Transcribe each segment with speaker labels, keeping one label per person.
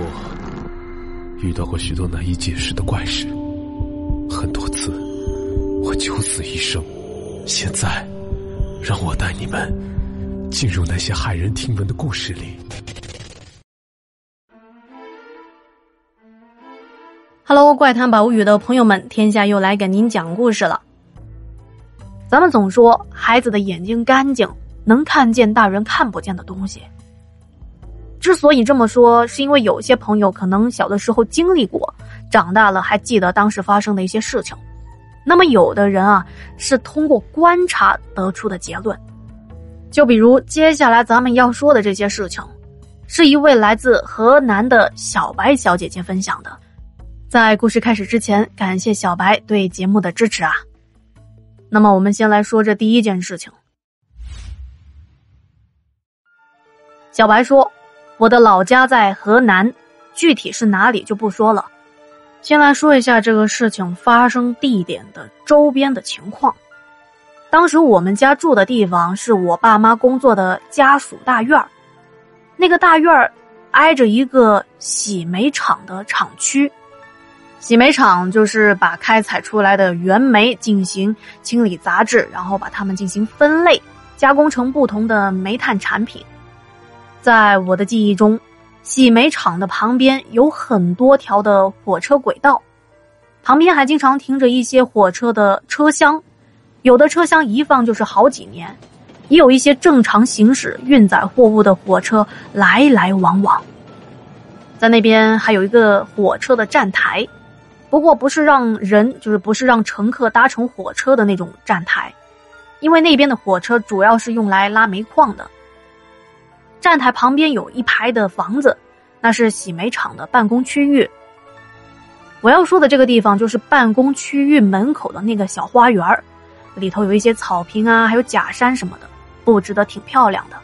Speaker 1: 我遇到过许多难以解释的怪事，很多次我九死一生。现在，让我带你们进入那些骇人听闻的故事里。
Speaker 2: Hello，怪谈宝语的朋友们，天下又来给您讲故事了。咱们总说孩子的眼睛干净，能看见大人看不见的东西。之所以这么说，是因为有些朋友可能小的时候经历过，长大了还记得当时发生的一些事情。那么有的人啊，是通过观察得出的结论。就比如接下来咱们要说的这些事情，是一位来自河南的小白小姐姐分享的。在故事开始之前，感谢小白对节目的支持啊。那么我们先来说这第一件事情。小白说：“我的老家在河南，具体是哪里就不说了。先来说一下这个事情发生地点的周边的情况。当时我们家住的地方是我爸妈工作的家属大院那个大院挨着一个洗煤厂的厂区。”洗煤厂就是把开采出来的原煤进行清理杂质，然后把它们进行分类，加工成不同的煤炭产品。在我的记忆中，洗煤厂的旁边有很多条的火车轨道，旁边还经常停着一些火车的车厢，有的车厢一放就是好几年，也有一些正常行驶运载货物的火车来来往往。在那边还有一个火车的站台。不过不是让人，就是不是让乘客搭乘火车的那种站台，因为那边的火车主要是用来拉煤矿的。站台旁边有一排的房子，那是洗煤厂的办公区域。我要说的这个地方就是办公区域门口的那个小花园里头有一些草坪啊，还有假山什么的，布置的挺漂亮的。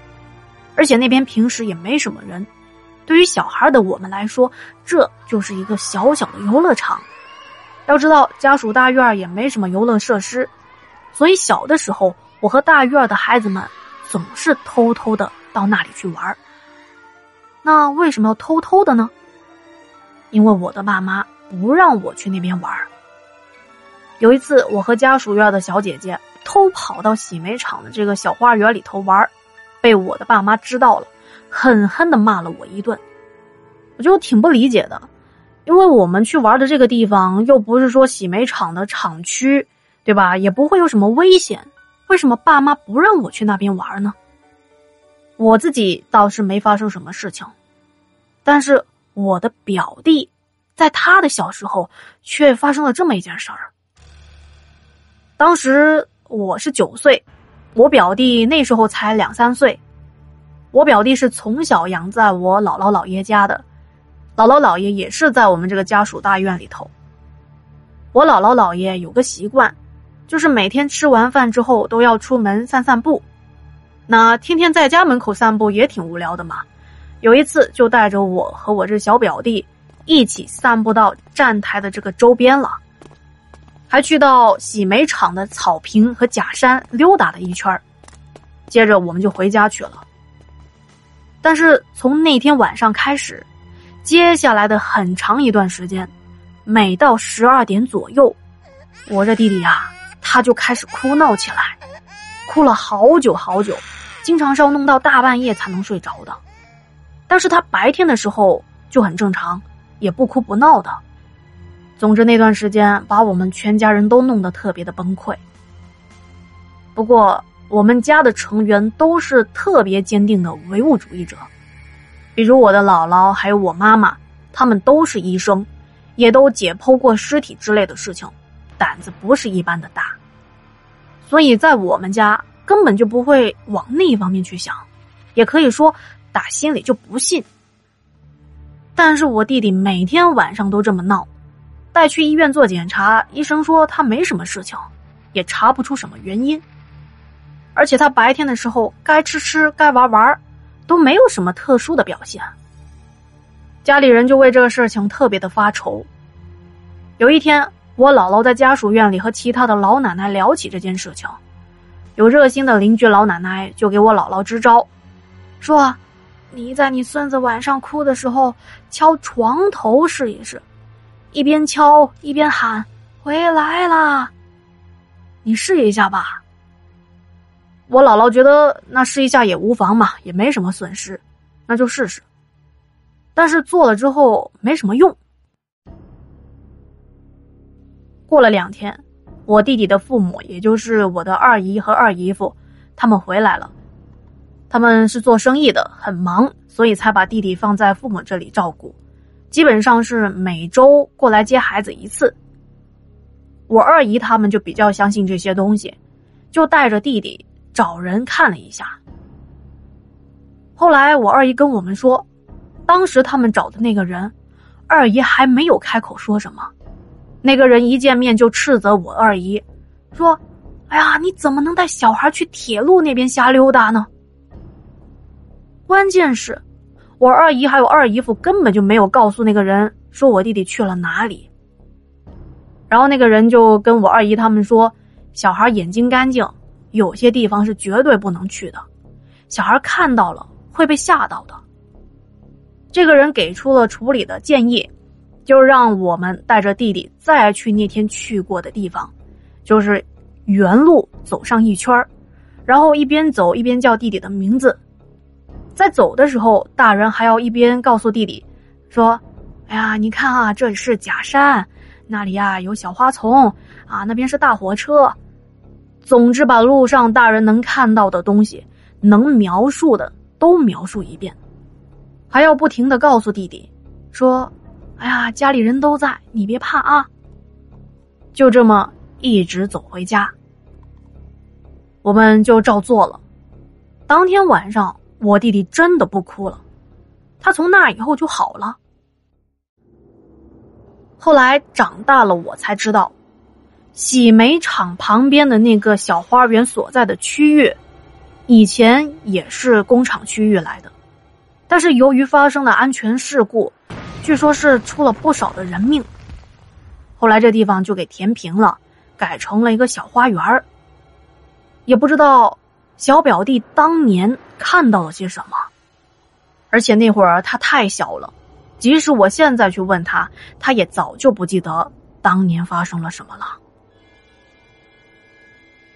Speaker 2: 而且那边平时也没什么人，对于小孩的我们来说，这就是一个小小的游乐场。要知道，家属大院也没什么游乐设施，所以小的时候，我和大院的孩子们总是偷偷的到那里去玩。那为什么要偷偷的呢？因为我的爸妈不让我去那边玩。有一次，我和家属院的小姐姐偷跑到洗煤厂的这个小花园里头玩，被我的爸妈知道了，狠狠的骂了我一顿。我就挺不理解的。因为我们去玩的这个地方又不是说洗煤厂的厂区，对吧？也不会有什么危险，为什么爸妈不让我去那边玩呢？我自己倒是没发生什么事情，但是我的表弟，在他的小时候却发生了这么一件事儿。当时我是九岁，我表弟那时候才两三岁，我表弟是从小养在我姥姥姥爷家的。姥姥姥爷也是在我们这个家属大院里头。我姥姥姥爷有个习惯，就是每天吃完饭之后都要出门散散步。那天天在家门口散步也挺无聊的嘛。有一次就带着我和我这小表弟一起散步到站台的这个周边了，还去到洗煤厂的草坪和假山溜达了一圈接着我们就回家去了。但是从那天晚上开始。接下来的很长一段时间，每到十二点左右，我这弟弟呀，他就开始哭闹起来，哭了好久好久，经常是要弄到大半夜才能睡着的。但是他白天的时候就很正常，也不哭不闹的。总之那段时间把我们全家人都弄得特别的崩溃。不过我们家的成员都是特别坚定的唯物主义者。比如我的姥姥，还有我妈妈，他们都是医生，也都解剖过尸体之类的事情，胆子不是一般的大。所以在我们家根本就不会往那一方面去想，也可以说打心里就不信。但是我弟弟每天晚上都这么闹，带去医院做检查，医生说他没什么事情，也查不出什么原因。而且他白天的时候该吃吃，该玩玩。都没有什么特殊的表现，家里人就为这个事情特别的发愁。有一天，我姥姥在家属院里和其他的老奶奶聊起这件事情，有热心的邻居老奶奶就给我姥姥支招，说：“你在你孙子晚上哭的时候敲床头试一试，一边敲一边喊回来啦。你试一下吧。我姥姥觉得那试一下也无妨嘛，也没什么损失，那就试试。但是做了之后没什么用。过了两天，我弟弟的父母，也就是我的二姨和二姨夫，他们回来了。他们是做生意的，很忙，所以才把弟弟放在父母这里照顾，基本上是每周过来接孩子一次。我二姨他们就比较相信这些东西，就带着弟弟找人看了一下。后来我二姨跟我们说，当时他们找的那个人，二姨还没有开口说什么，那个人一见面就斥责我二姨，说：“哎呀，你怎么能带小孩去铁路那边瞎溜达呢？”关键是，我二姨还有二姨夫根本就没有告诉那个人说我弟弟去了哪里。然后那个人就跟我二姨他们说：“小孩眼睛干净，有些地方是绝对不能去的，小孩看到了会被吓到的。”这个人给出了处理的建议，就让我们带着弟弟再去那天去过的地方，就是原路走上一圈然后一边走一边叫弟弟的名字。在走的时候，大人还要一边告诉弟弟，说：“哎呀，你看啊，这里是假山，那里呀有小花丛啊，那边是大火车。总之，把路上大人能看到的东西，能描述的都描述一遍，还要不停的告诉弟弟，说：‘哎呀，家里人都在，你别怕啊。’就这么一直走回家，我们就照做了。当天晚上。”我弟弟真的不哭了，他从那以后就好了。后来长大了，我才知道，洗煤厂旁边的那个小花园所在的区域，以前也是工厂区域来的，但是由于发生了安全事故，据说是出了不少的人命。后来这地方就给填平了，改成了一个小花园也不知道。小表弟当年看到了些什么？而且那会儿他太小了，即使我现在去问他，他也早就不记得当年发生了什么了。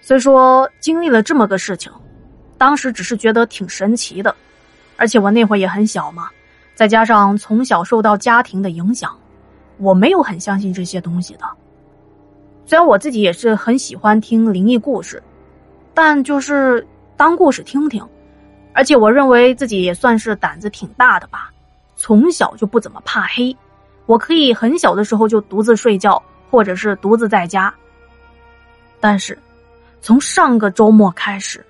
Speaker 2: 虽说经历了这么个事情，当时只是觉得挺神奇的，而且我那会儿也很小嘛，再加上从小受到家庭的影响，我没有很相信这些东西的。虽然我自己也是很喜欢听灵异故事。但就是当故事听听，而且我认为自己也算是胆子挺大的吧。从小就不怎么怕黑，我可以很小的时候就独自睡觉，或者是独自在家。但是，从上个周末开始，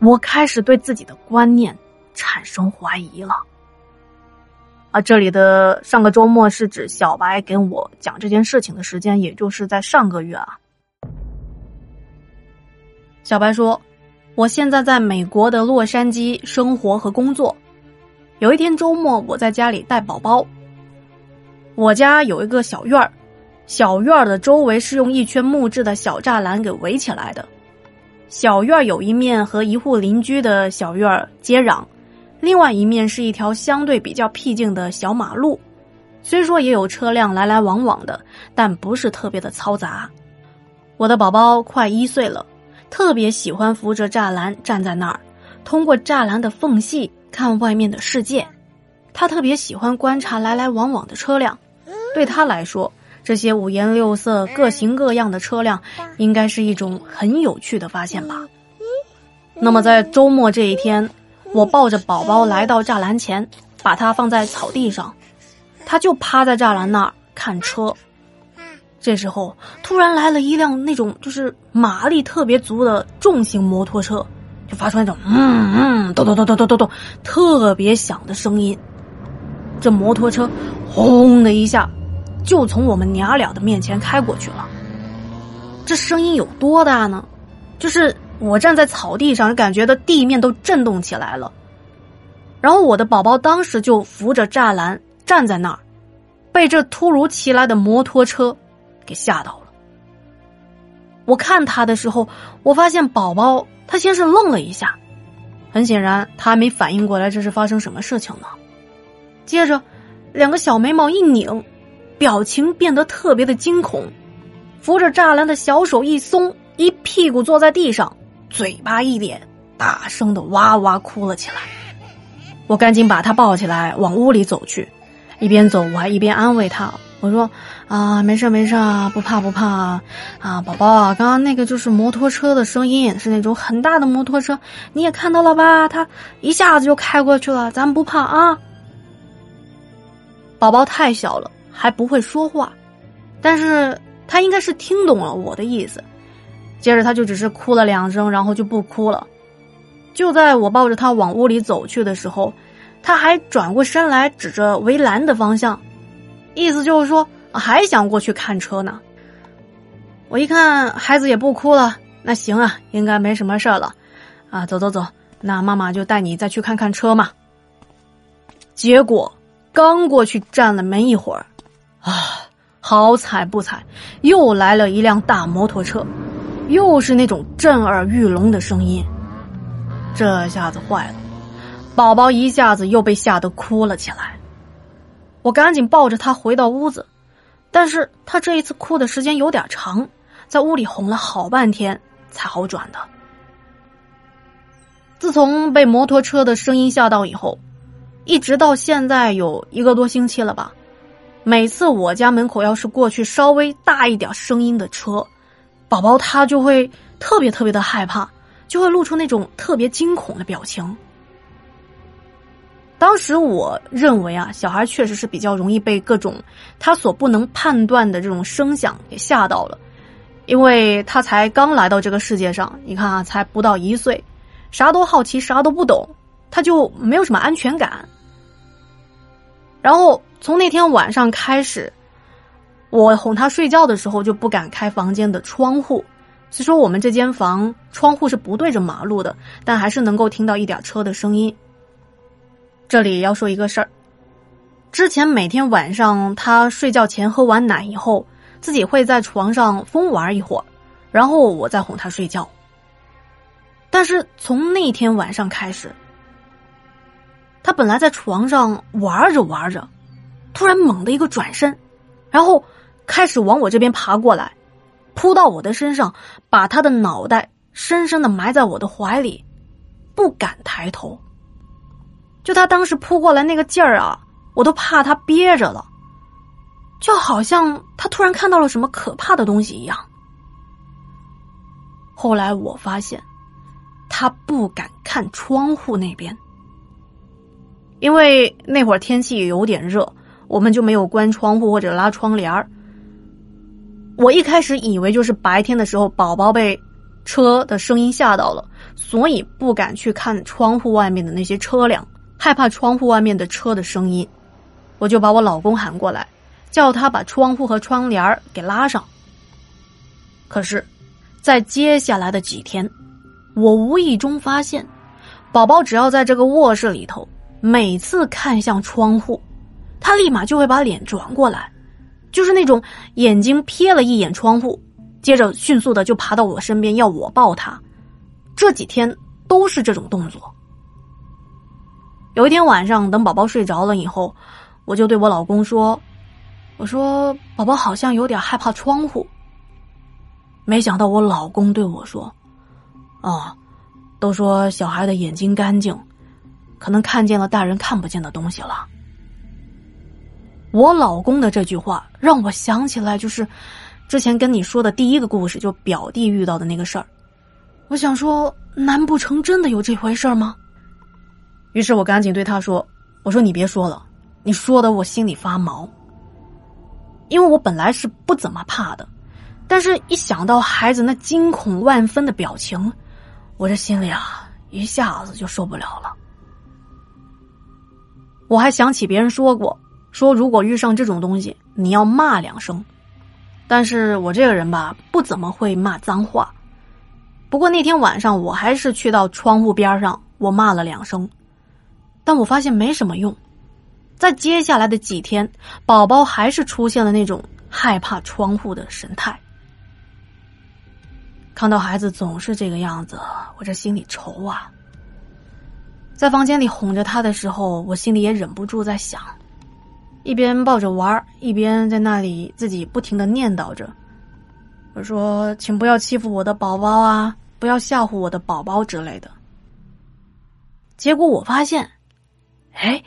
Speaker 2: 我开始对自己的观念产生怀疑了。啊，这里的上个周末是指小白跟我讲这件事情的时间，也就是在上个月啊。小白说：“我现在在美国的洛杉矶生活和工作。有一天周末，我在家里带宝宝。我家有一个小院儿，小院儿的周围是用一圈木质的小栅栏给围起来的。小院儿有一面和一户邻居的小院儿接壤，另外一面是一条相对比较僻静的小马路。虽说也有车辆来来往往的，但不是特别的嘈杂。我的宝宝快一岁了。”特别喜欢扶着栅栏站在那儿，通过栅栏的缝隙看外面的世界。他特别喜欢观察来来往往的车辆，对他来说，这些五颜六色、各型各样的车辆应该是一种很有趣的发现吧。那么在周末这一天，我抱着宝宝来到栅栏前，把它放在草地上，他就趴在栅栏那儿看车。这时候，突然来了一辆那种就是马力特别足的重型摩托车，就发出那种嗯嗯咚咚咚咚咚咚咚特别响的声音。这摩托车轰的一下，就从我们娘俩的面前开过去了。这声音有多大呢？就是我站在草地上，感觉的地面都震动起来了。然后我的宝宝当时就扶着栅栏站在那儿，被这突如其来的摩托车。给吓到了。我看他的时候，我发现宝宝他先是愣了一下，很显然，他还没反应过来这是发生什么事情呢。接着，两个小眉毛一拧，表情变得特别的惊恐，扶着栅栏的小手一松，一屁股坐在地上，嘴巴一咧，大声的哇哇哭了起来。我赶紧把他抱起来往屋里走去，一边走我还一边安慰他。我说：“啊，没事没事啊，不怕不怕啊，啊，宝宝啊，刚刚那个就是摩托车的声音，是那种很大的摩托车，你也看到了吧？他一下子就开过去了，咱们不怕啊。”宝宝太小了，还不会说话，但是他应该是听懂了我的意思。接着他就只是哭了两声，然后就不哭了。就在我抱着他往屋里走去的时候，他还转过身来，指着围栏的方向。意思就是说，还想过去看车呢。我一看孩子也不哭了，那行啊，应该没什么事了，啊，走走走，那妈妈就带你再去看看车嘛。结果刚过去站了没一会儿，啊，好彩不彩，又来了一辆大摩托车，又是那种震耳欲聋的声音。这下子坏了，宝宝一下子又被吓得哭了起来。我赶紧抱着他回到屋子，但是他这一次哭的时间有点长，在屋里哄了好半天才好转的。自从被摩托车的声音吓到以后，一直到现在有一个多星期了吧。每次我家门口要是过去稍微大一点声音的车，宝宝他就会特别特别的害怕，就会露出那种特别惊恐的表情。当时我认为啊，小孩确实是比较容易被各种他所不能判断的这种声响给吓到了，因为他才刚来到这个世界上，你看啊，才不到一岁，啥都好奇，啥都不懂，他就没有什么安全感。然后从那天晚上开始，我哄他睡觉的时候就不敢开房间的窗户。虽说我们这间房窗户是不对着马路的，但还是能够听到一点车的声音。这里要说一个事儿，之前每天晚上他睡觉前喝完奶以后，自己会在床上疯玩一会儿，然后我再哄他睡觉。但是从那天晚上开始，他本来在床上玩着玩着，突然猛的一个转身，然后开始往我这边爬过来，扑到我的身上，把他的脑袋深深的埋在我的怀里，不敢抬头。就他当时扑过来那个劲儿啊，我都怕他憋着了，就好像他突然看到了什么可怕的东西一样。后来我发现，他不敢看窗户那边，因为那会儿天气有点热，我们就没有关窗户或者拉窗帘儿。我一开始以为就是白天的时候宝宝被车的声音吓到了，所以不敢去看窗户外面的那些车辆。害怕窗户外面的车的声音，我就把我老公喊过来，叫他把窗户和窗帘给拉上。可是，在接下来的几天，我无意中发现，宝宝只要在这个卧室里头，每次看向窗户，他立马就会把脸转过来，就是那种眼睛瞥了一眼窗户，接着迅速的就爬到我身边要我抱他。这几天都是这种动作。有一天晚上，等宝宝睡着了以后，我就对我老公说：“我说宝宝好像有点害怕窗户。”没想到我老公对我说：“啊，都说小孩的眼睛干净，可能看见了大人看不见的东西了。”我老公的这句话让我想起来，就是之前跟你说的第一个故事，就表弟遇到的那个事儿。我想说，难不成真的有这回事吗？于是我赶紧对他说：“我说你别说了，你说的我心里发毛。因为我本来是不怎么怕的，但是一想到孩子那惊恐万分的表情，我这心里啊一下子就受不了了。我还想起别人说过，说如果遇上这种东西，你要骂两声。但是我这个人吧，不怎么会骂脏话。不过那天晚上，我还是去到窗户边上，我骂了两声。”但我发现没什么用，在接下来的几天，宝宝还是出现了那种害怕窗户的神态。看到孩子总是这个样子，我这心里愁啊。在房间里哄着他的时候，我心里也忍不住在想，一边抱着玩一边在那里自己不停的念叨着：“我说，请不要欺负我的宝宝啊，不要吓唬我的宝宝之类的。”结果我发现，哎，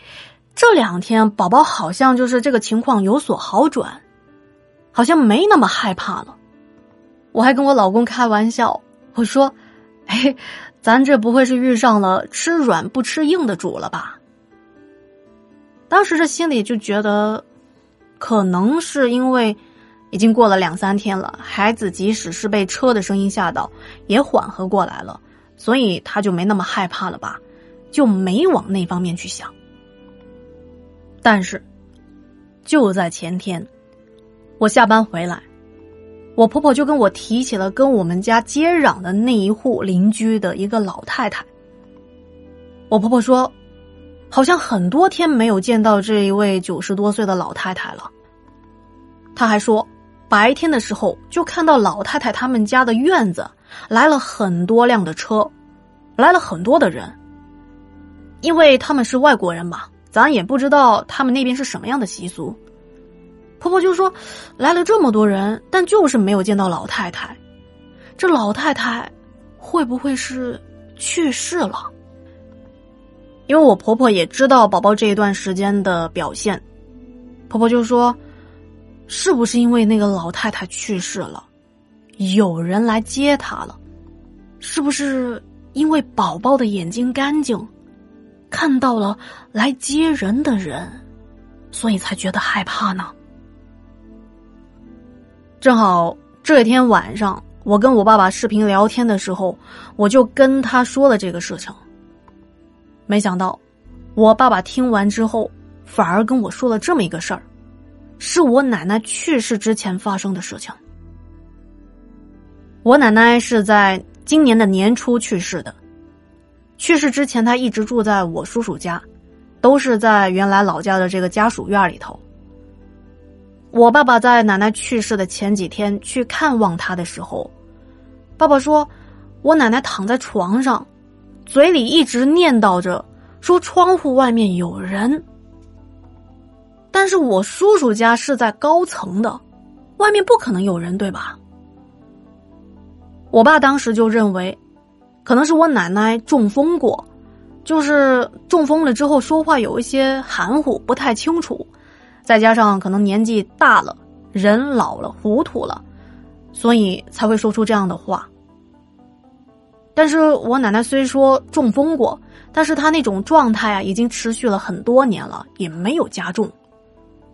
Speaker 2: 这两天宝宝好像就是这个情况有所好转，好像没那么害怕了。我还跟我老公开玩笑，我说：“哎。”咱这不会是遇上了吃软不吃硬的主了吧？当时这心里就觉得，可能是因为已经过了两三天了，孩子即使是被车的声音吓到，也缓和过来了，所以他就没那么害怕了吧，就没往那方面去想。但是，就在前天，我下班回来。我婆婆就跟我提起了跟我们家接壤的那一户邻居的一个老太太。我婆婆说，好像很多天没有见到这一位九十多岁的老太太了。她还说，白天的时候就看到老太太他们家的院子来了很多辆的车，来了很多的人。因为他们是外国人嘛，咱也不知道他们那边是什么样的习俗。婆婆就说：“来了这么多人，但就是没有见到老太太。这老太太会不会是去世了？因为我婆婆也知道宝宝这一段时间的表现。婆婆就说：是不是因为那个老太太去世了，有人来接她了？是不是因为宝宝的眼睛干净，看到了来接人的人，所以才觉得害怕呢？”正好这天晚上，我跟我爸爸视频聊天的时候，我就跟他说了这个事情。没想到，我爸爸听完之后，反而跟我说了这么一个事儿，是我奶奶去世之前发生的事情。我奶奶是在今年的年初去世的，去世之前她一直住在我叔叔家，都是在原来老家的这个家属院里头。我爸爸在奶奶去世的前几天去看望她的时候，爸爸说：“我奶奶躺在床上，嘴里一直念叨着说窗户外面有人。但是我叔叔家是在高层的，外面不可能有人，对吧？”我爸当时就认为，可能是我奶奶中风过，就是中风了之后说话有一些含糊，不太清楚。再加上可能年纪大了，人老了，糊涂了，所以才会说出这样的话。但是我奶奶虽说中风过，但是她那种状态啊，已经持续了很多年了，也没有加重。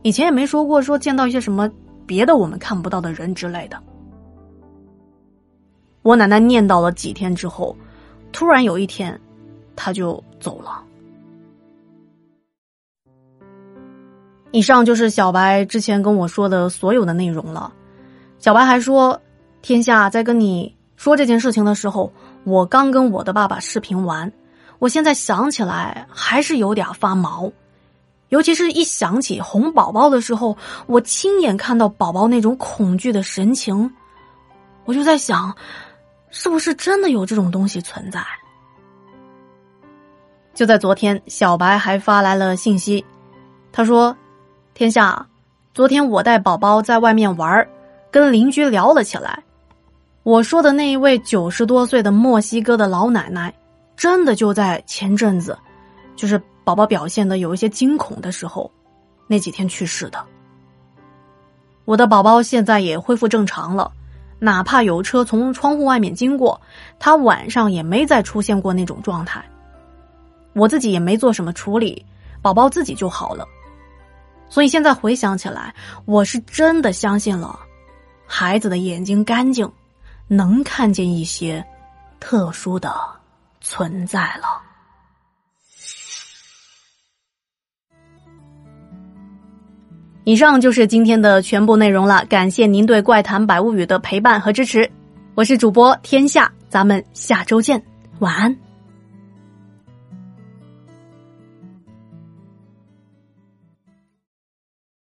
Speaker 2: 以前也没说过说见到一些什么别的我们看不到的人之类的。我奶奶念叨了几天之后，突然有一天，她就走了。以上就是小白之前跟我说的所有的内容了。小白还说，天下在跟你说这件事情的时候，我刚跟我的爸爸视频完，我现在想起来还是有点发毛，尤其是一想起哄宝宝的时候，我亲眼看到宝宝那种恐惧的神情，我就在想，是不是真的有这种东西存在？就在昨天，小白还发来了信息，他说。天下，昨天我带宝宝在外面玩跟邻居聊了起来。我说的那一位九十多岁的墨西哥的老奶奶，真的就在前阵子，就是宝宝表现的有一些惊恐的时候，那几天去世的。我的宝宝现在也恢复正常了，哪怕有车从窗户外面经过，他晚上也没再出现过那种状态。我自己也没做什么处理，宝宝自己就好了。所以现在回想起来，我是真的相信了，孩子的眼睛干净，能看见一些特殊的存在了。以上就是今天的全部内容了，感谢您对《怪谈百物语》的陪伴和支持，我是主播天下，咱们下周见，晚安。